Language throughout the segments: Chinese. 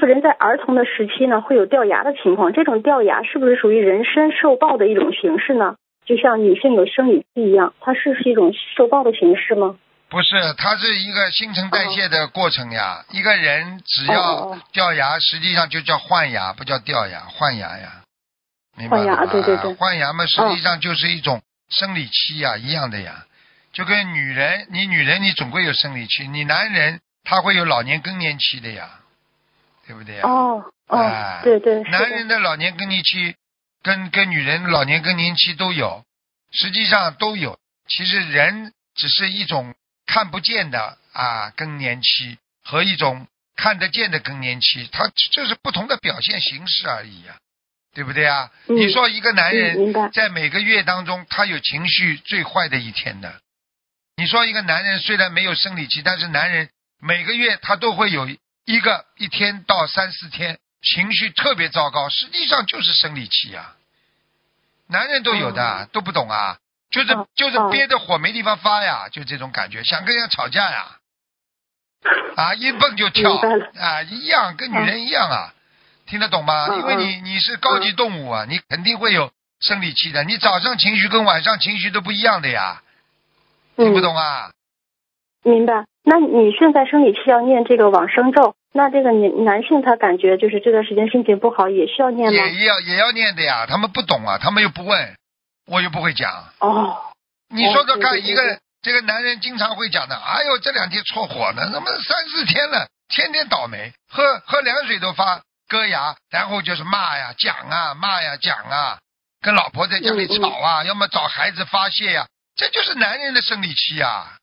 傅，人在儿童的时期呢，会有掉牙的情况，这种掉牙是不是属于人身受报的一种形式呢？就像女性有生理期一样，它是是一种受报的形式吗？不是，它是一个新陈代谢的过程呀。一个人只哦要哦掉牙，实际上就叫换牙，不叫掉牙，换牙呀。明白换牙？对对对换牙嘛，实际上就是一种生理期呀，一样的呀。就跟女人，你女人你总归有生理期，你男人他会有老年更年期的呀，对不对呀？哦哦哎，对对，男人的老年更年期跟跟女人老年更年期都有，实际上都有。其实人只是一种看不见的啊更年期和一种看得见的更年期，它就是不同的表现形式而已呀、对不对啊？嗯你说一个男嗯人在每个月当中，他有情绪最坏的一天的。你说一个男人虽然没有生理期，但是男人每个月他都会有一个一天到三四天情绪特别糟糕，实际上就是生理期呀、男人都有的，都不懂啊，就是、哦就是哦憋着火没地方发呀，就这种感觉，想跟人家吵架呀，啊，一蹦就跳啊，一样跟女人一样啊，听得懂吗？嗯因为你你是高级动物啊，你肯定会有生理期的，你早上情绪跟晚上情绪都不一样的呀，听不嗯懂啊？明白。那女性在生理期要念这个往生咒，那这个男男性他感觉就是这段时间心情不好，也需要念吗？也要也要念的呀，他们不懂啊，他们又不问，我又不会讲。哦，你说说看，一个这个男人经常会讲的，哎呦，这两天搓火呢，怎么三四天了，天天倒霉，喝喝凉水都发割牙，然后就是骂呀、讲啊、骂呀、讲啊，跟老婆在家里嗯嗯吵啊，要么找孩子发泄呀、这就是男人的生理期呀、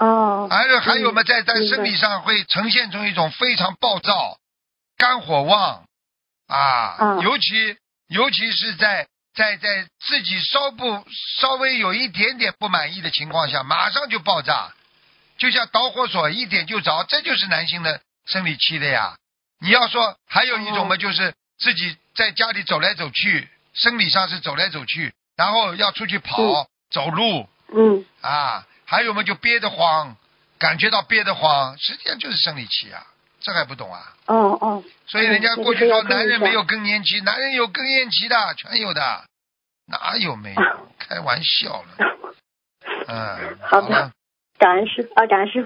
哦，而且还有嘛，嗯在在生理上会呈现出一种非常暴躁、肝火旺啊，啊。尤其尤其是在在在自己稍不稍微有一点点不满意的情况下，马上就爆炸，就像导火索一点就着，这就是男性的生理期的呀。你要说还有一种嘛，哦。就是自己在家里走来走去，生理上是走来走去，然后要出去跑、嗯。走路，嗯，啊，还有嘛就憋得慌，感觉到憋得慌，实际上就是生理期啊，这还不懂啊？哦哦，所以人家嗯过去说男人没有更年期，男人有更年期的，全有的，哪有没有？开玩笑了，嗯，好的。感恩师啊，感恩师傅。